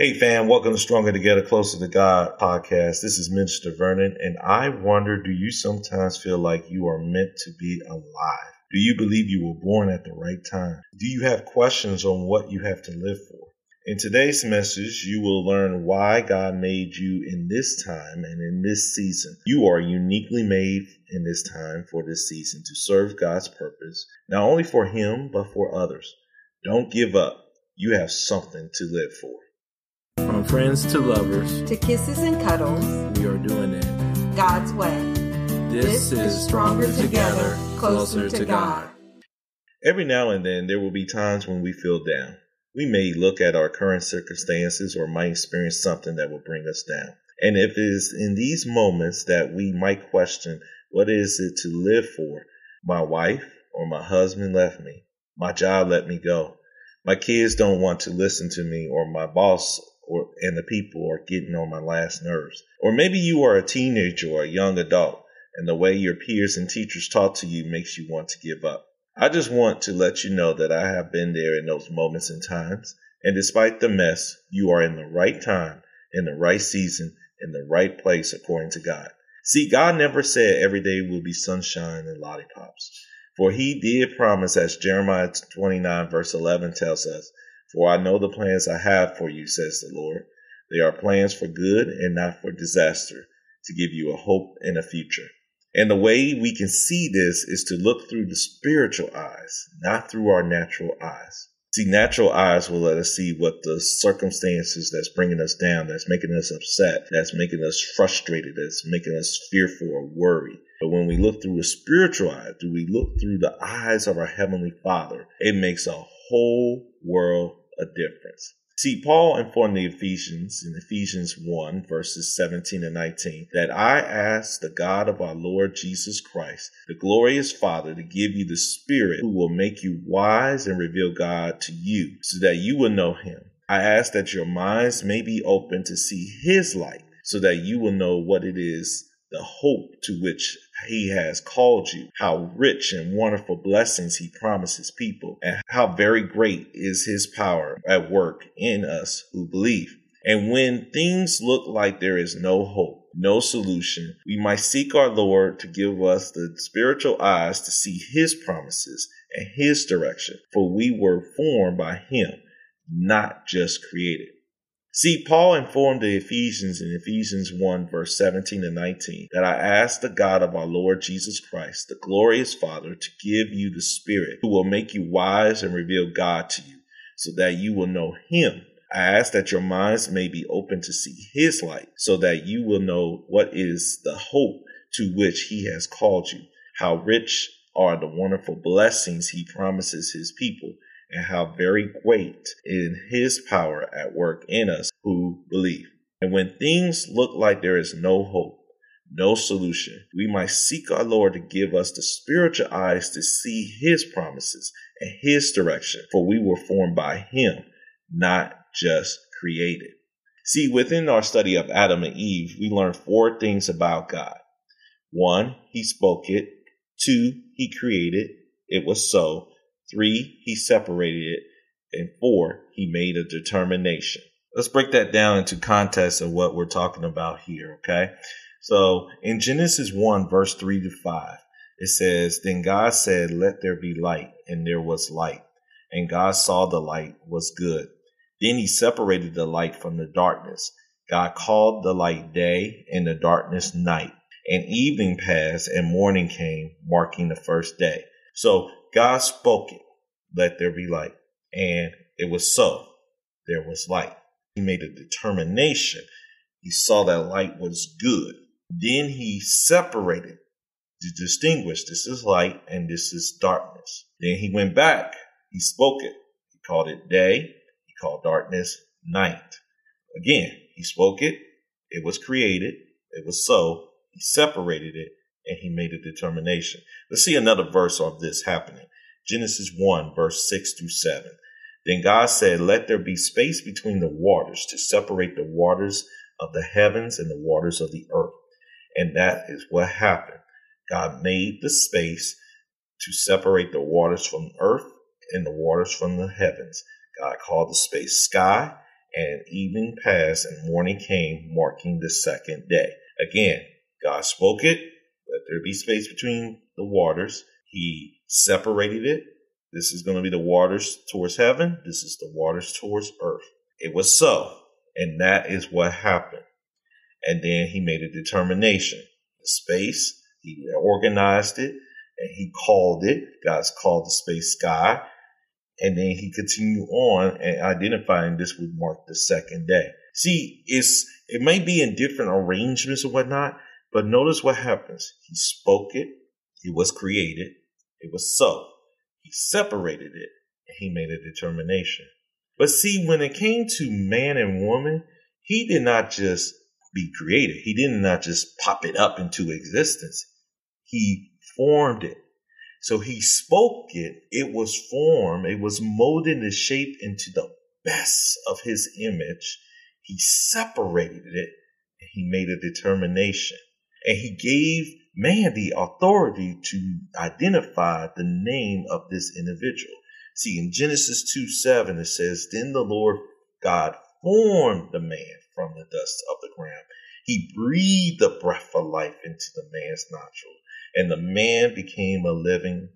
Hey fam, welcome to Stronger Together, Closer to God podcast. This is Minister Vernon, and I wonder do you sometimes feel like you are meant to be alive? Do you believe you were born at the right time? Do you have questions on what you have to live for? In today's message, you will learn why God made you in this time and in this season. You are uniquely made in this time for this season to serve God's purpose, not only for Him, but for others. Don't give up. You have something to live for. From friends to lovers, to kisses and cuddles, we are doing it God's way. This, this is Stronger Together, Closer to God. Every now and then, there will be times when we feel down. We may look at our current circumstances or might experience something that will bring us down. And if it is in these moments that we might question, what is it to live for? My wife or my husband left me. My job let me go. My kids don't want to listen to me, or my boss or and the people are getting on my last nerves. Or maybe you are a teenager or a young adult and the way your peers and teachers talk to you makes you want to give up. I just want to let you know that I have been there in those moments and times. And despite the mess, you are in the right time, in the right season, in the right place according to God. See, God never said every day will be sunshine and lollipops. For he did promise, as Jeremiah 29 verse 11 tells us, for I know the plans I have for you, says the Lord. They are plans for good and not for disaster, to give you a hope and a future. And the way we can see this is to look through the spiritual eyes, not through our natural eyes. See, natural eyes will let us see what the circumstances that's bringing us down, that's making us upset, that's making us frustrated, that's making us fearful or worried. But when we look through a spiritual eye, do we look through the eyes of our Heavenly Father? It makes a whole world a difference. See, Paul informed the Ephesians in Ephesians 1, verses 17 and 19, that I ask the God of our Lord Jesus Christ, the glorious Father, to give you the Spirit who will make you wise and reveal God to you, so that you will know Him. I ask that your minds may be open to see His light, so that you will know what it is the hope to which he has called you, how rich and wonderful blessings he promises people, and how very great is his power at work in us who believe. And when things look like there is no hope, no solution, we might seek our Lord to give us the spiritual eyes to see his promises and his direction, for we were formed by him, not just created. See, Paul informed the Ephesians in Ephesians 1, verse 17 and 19, that I ask the God of our Lord Jesus Christ, the glorious Father, to give you the Spirit who will make you wise and reveal God to you, so that you will know Him. I ask that your minds may be open to see His light, so that you will know what is the hope to which He has called you, how rich are the wonderful blessings He promises His people and how very great in his power at work in us who believe. And when things look like there is no hope, no solution, we might seek our Lord to give us the spiritual eyes to see his promises and his direction, for we were formed by him, not just created. See, within our study of Adam and Eve, we learn four things about God. One, he spoke it. Two, he created. It was so. Three, he separated it. And four, he made a determination. Let's break that down into context of what we're talking about here, okay? So in Genesis 1, verse 3 to 5, it says, Then God said, Let there be light, and there was light. And God saw the light was good. Then he separated the light from the darkness. God called the light day, and the darkness night. And evening passed, and morning came, marking the first day. So God spoke it, let there be light. And it was so. There was light. He made a determination. He saw that light was good. Then he separated to distinguish this is light and this is darkness. Then he went back. He spoke it. He called it day. He called darkness night. Again, he spoke it. It was created. It was so. He separated it and he made a determination. Let's see another verse of this happening. Genesis 1, verse 6 through 7. Then God said, Let there be space between the waters to separate the waters of the heavens and the waters of the earth. And that is what happened. God made the space to separate the waters from earth and the waters from the heavens. God called the space sky, And evening passed and morning came, marking the second day. Again, God spoke it, let there be space between the waters. He separated it. This is going to be the waters towards heaven. This is the waters towards earth. It was so. And that is what happened. And then he made a determination. The space, he organized it, and he called it. God's called the space sky. And then he continued on and identifying this would mark the second day. See, it's it may be in different arrangements or whatnot, but notice what happens. He spoke it, it was created, it was so. He separated it, and he made a determination. But see, when it came to man and woman, he did not just be created. He did not just pop it up into existence. He formed it. So he spoke it. It was formed. It was molded and shaped into the best of his image. He separated it and he made a determination. And he gave man the authority to identify the name of this individual. See, in Genesis 2 7, it says, Then the Lord God formed the man from the dust of the ground. He breathed the breath of life into the man's nostril, and the man became a living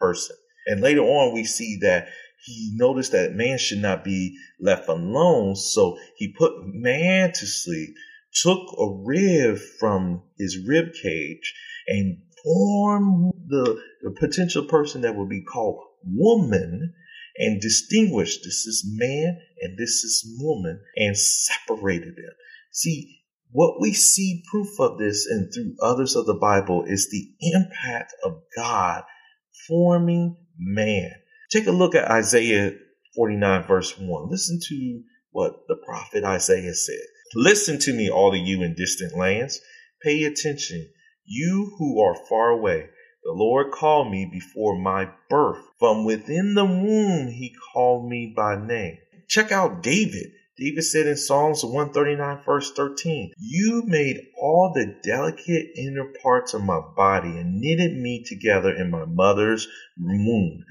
person. And later on, we see that he noticed that man should not be left alone, so he put man to sleep, took a rib from his rib cage, and formed the, the potential person that would be called woman and distinguished this is man and this is woman and separated them. See, what we see proof of this and through others of the Bible is the impact of God forming man. Take a look at Isaiah 49 verse 1. Listen to what the prophet Isaiah said. Listen to me, all of you in distant lands. Pay attention, you who are far away. The Lord called me before my birth. From within the womb, he called me by name. Check out David. David said in Psalms 139, verse 13, You made all the delicate inner parts of my body and knitted me together in my mother's womb.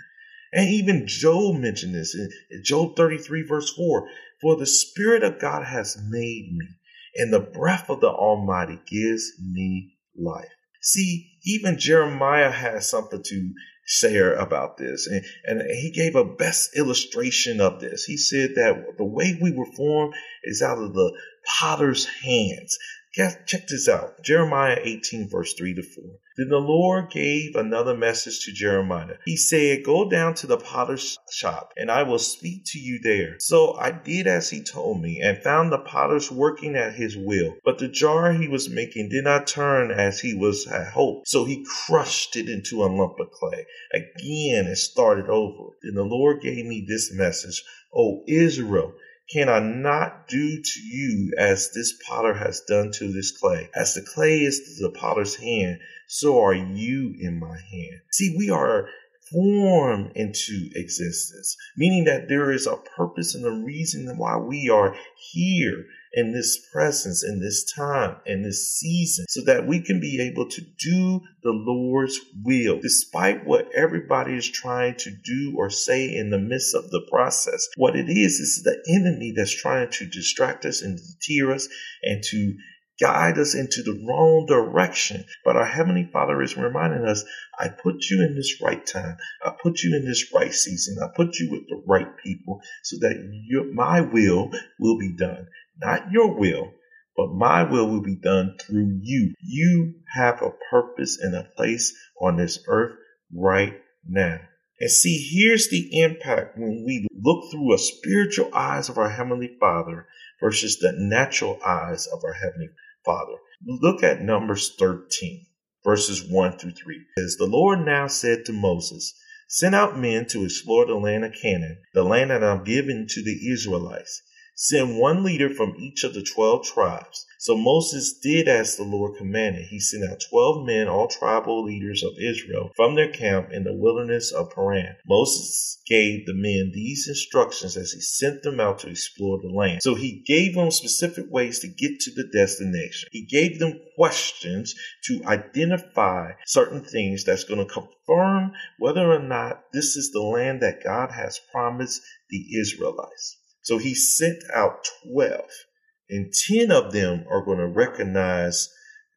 And even Job mentioned this in Job 33, verse 4 For the Spirit of God has made me, and the breath of the Almighty gives me life. See, even Jeremiah has something to say about this. And, and he gave a best illustration of this. He said that the way we were formed is out of the potter's hands. Check this out. Jeremiah 18, verse 3 to 4. Then the Lord gave another message to Jeremiah. He said, Go down to the potter's shop, and I will speak to you there. So I did as he told me, and found the potters working at his will. But the jar he was making did not turn as he was had hoped. So he crushed it into a lump of clay. Again, and started over. Then the Lord gave me this message, O Israel. Can I not do to you as this potter has done to this clay? As the clay is the potter's hand, so are you in my hand. See, we are formed into existence, meaning that there is a purpose and a reason why we are here in this presence, in this time, in this season, so that we can be able to do the Lord's will, despite what everybody is trying to do or say in the midst of the process. What it is, is the enemy that's trying to distract us and deter us and to guide us into the wrong direction. But our Heavenly Father is reminding us, I put you in this right time. I put you in this right season. I put you with the right people so that your, my will will be done. Not your will, but my will will be done through you. You have a purpose and a place on this earth right now. And see, here's the impact when we look through a spiritual eyes of our Heavenly Father versus the natural eyes of our Heavenly Father. Look at Numbers 13, verses 1 through 3. It says, The Lord now said to Moses, Send out men to explore the land of Canaan, the land that I'm giving to the Israelites. Send one leader from each of the twelve tribes. So Moses did as the Lord commanded. He sent out twelve men, all tribal leaders of Israel, from their camp in the wilderness of Paran. Moses gave the men these instructions as he sent them out to explore the land. So he gave them specific ways to get to the destination. He gave them questions to identify certain things that's going to confirm whether or not this is the land that God has promised the Israelites. So he sent out 12, and 10 of them are going to recognize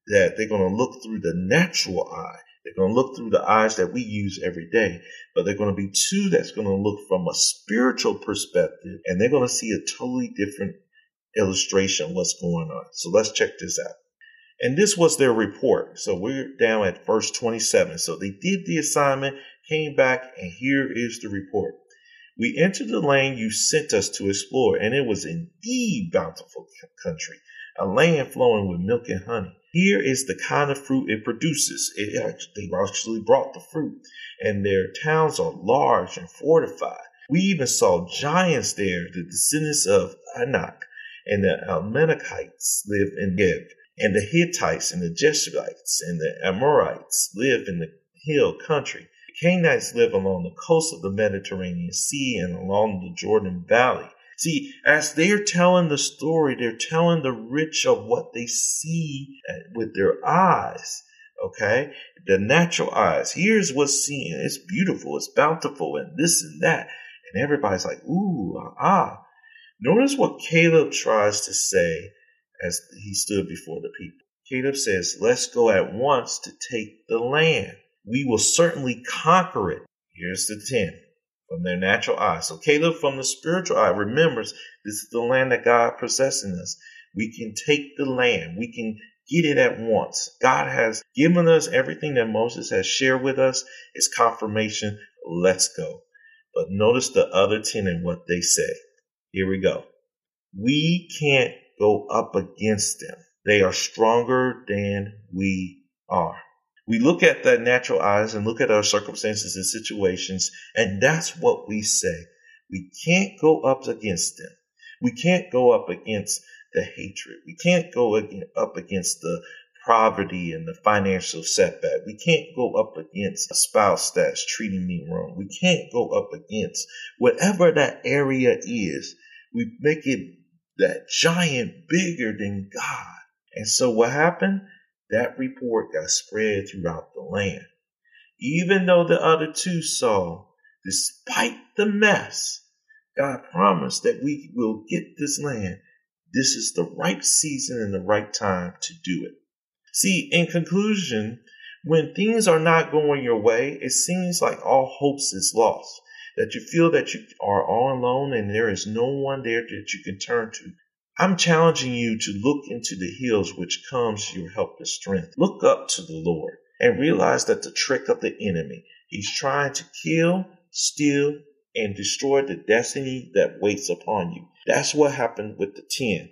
that they're going to look through the natural eye. They're going to look through the eyes that we use every day, but they're going to be two that's going to look from a spiritual perspective, and they're going to see a totally different illustration of what's going on. So let's check this out. And this was their report. So we're down at verse 27. So they did the assignment, came back, and here is the report. We entered the land you sent us to explore, and it was indeed bountiful country, a land flowing with milk and honey. Here is the kind of fruit it produces. It actually, they actually brought the fruit, and their towns are large and fortified. We even saw giants there, the descendants of Anak, and the Amalekites live in Negev, and the Hittites and the Jebusites and the Amorites live in the hill country. Canaanites live along the coast of the Mediterranean Sea and along the Jordan Valley. See, as they're telling the story, they're telling the rich of what they see with their eyes. Okay? The natural eyes. Here's what's seen. It's beautiful. It's bountiful and this and that. And everybody's like, ooh, ah. Notice what Caleb tries to say as he stood before the people. Caleb says, let's go at once to take the land we will certainly conquer it. Here's the 10 from their natural eye. So Caleb from the spiritual eye remembers this is the land that God possessing us. We can take the land. We can get it at once. God has given us everything that Moses has shared with us. It's confirmation. Let's go. But notice the other 10 and what they say. Here we go. We can't go up against them. They are stronger than we are. We look at the natural eyes and look at our circumstances and situations, and that's what we say. We can't go up against them. We can't go up against the hatred. We can't go up against the poverty and the financial setback. We can't go up against a spouse that's treating me wrong. We can't go up against whatever that area is. We make it that giant bigger than God. And so what happened? That report got spread throughout the land. Even though the other two saw, despite the mess, God promised that we will get this land. This is the right season and the right time to do it. See, in conclusion, when things are not going your way, it seems like all hopes is lost. That you feel that you are all alone and there is no one there that you can turn to. I'm challenging you to look into the hills which comes your help and strength. Look up to the Lord and realize that the trick of the enemy, he's trying to kill, steal, and destroy the destiny that waits upon you. That's what happened with the 10.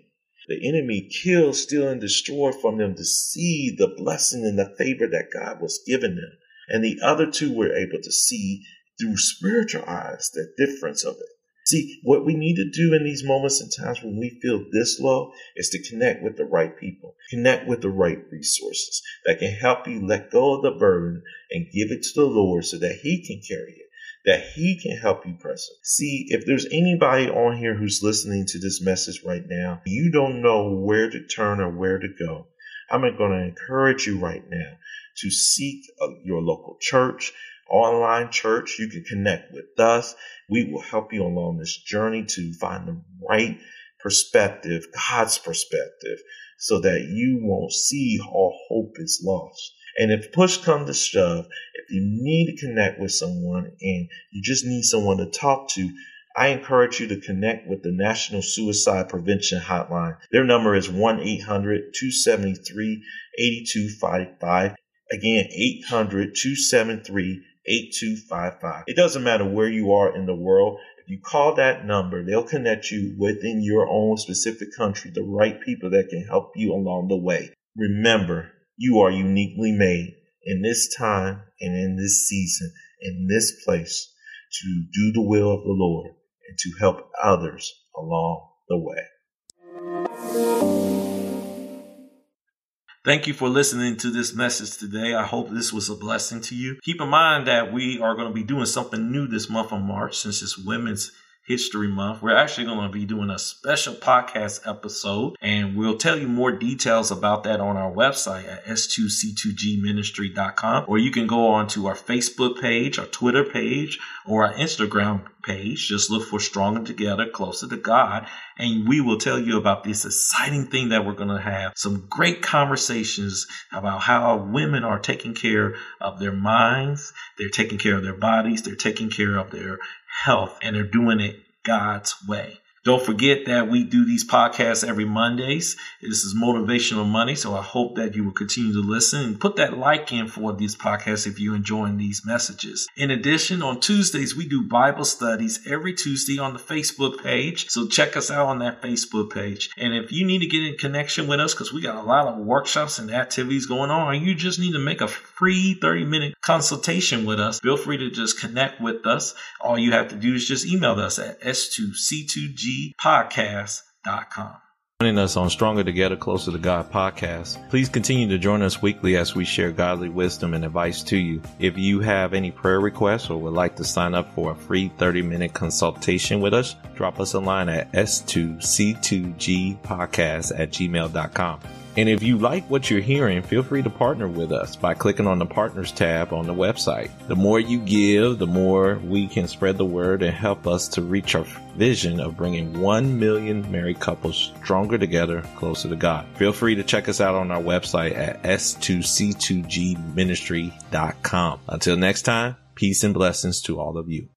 The enemy killed, steal, and destroy from them to see the blessing and the favor that God was giving them. And the other two were able to see through spiritual eyes the difference of it. See, what we need to do in these moments and times when we feel this low is to connect with the right people, connect with the right resources that can help you let go of the burden and give it to the Lord so that He can carry it, that He can help you press it. See, if there's anybody on here who's listening to this message right now, you don't know where to turn or where to go. I'm going to encourage you right now to seek uh, your local church, online church. You can connect with us. We will help you along this journey to find the right perspective, God's perspective, so that you won't see all hope is lost. And if push comes to shove, if you need to connect with someone and you just need someone to talk to, I encourage you to connect with the National Suicide Prevention Hotline. Their number is 1 800 273 8255. Again, 800 273 8255. It doesn't matter where you are in the world. If you call that number, they'll connect you within your own specific country, the right people that can help you along the way. Remember, you are uniquely made in this time and in this season, in this place to do the will of the Lord and to help others along the way. Thank you for listening to this message today. I hope this was a blessing to you. Keep in mind that we are going to be doing something new this month of March since it's Women's History Month, we're actually going to be doing a special podcast episode, and we'll tell you more details about that on our website at s2c2gministry.com, or you can go on to our Facebook page, our Twitter page, or our Instagram page. Just look for Stronger Together, Closer to God, and we will tell you about this exciting thing that we're going to have. Some great conversations about how women are taking care of their minds, they're taking care of their bodies, they're taking care of their health and they're doing it God's way. Don't forget that we do these podcasts every Mondays. This is motivational Monday. So I hope that you will continue to listen and put that like in for these podcasts if you're enjoying these messages. In addition, on Tuesdays, we do Bible studies every Tuesday on the Facebook page. So check us out on that Facebook page. And if you need to get in connection with us, because we got a lot of workshops and activities going on, or you just need to make a free 30 minute consultation with us, feel free to just connect with us. All you have to do is just email us at s2c2g podcast.com. Joining us on Stronger Together, Closer to God podcast. Please continue to join us weekly as we share godly wisdom and advice to you. If you have any prayer requests or would like to sign up for a free 30 minute consultation with us, drop us a line at s2c2gpodcast at gmail.com. And if you like what you're hearing, feel free to partner with us by clicking on the partners tab on the website. The more you give, the more we can spread the word and help us to reach our vision of bringing 1 million married couples stronger together, closer to God. Feel free to check us out on our website at s2c2gministry.com. Until next time, peace and blessings to all of you.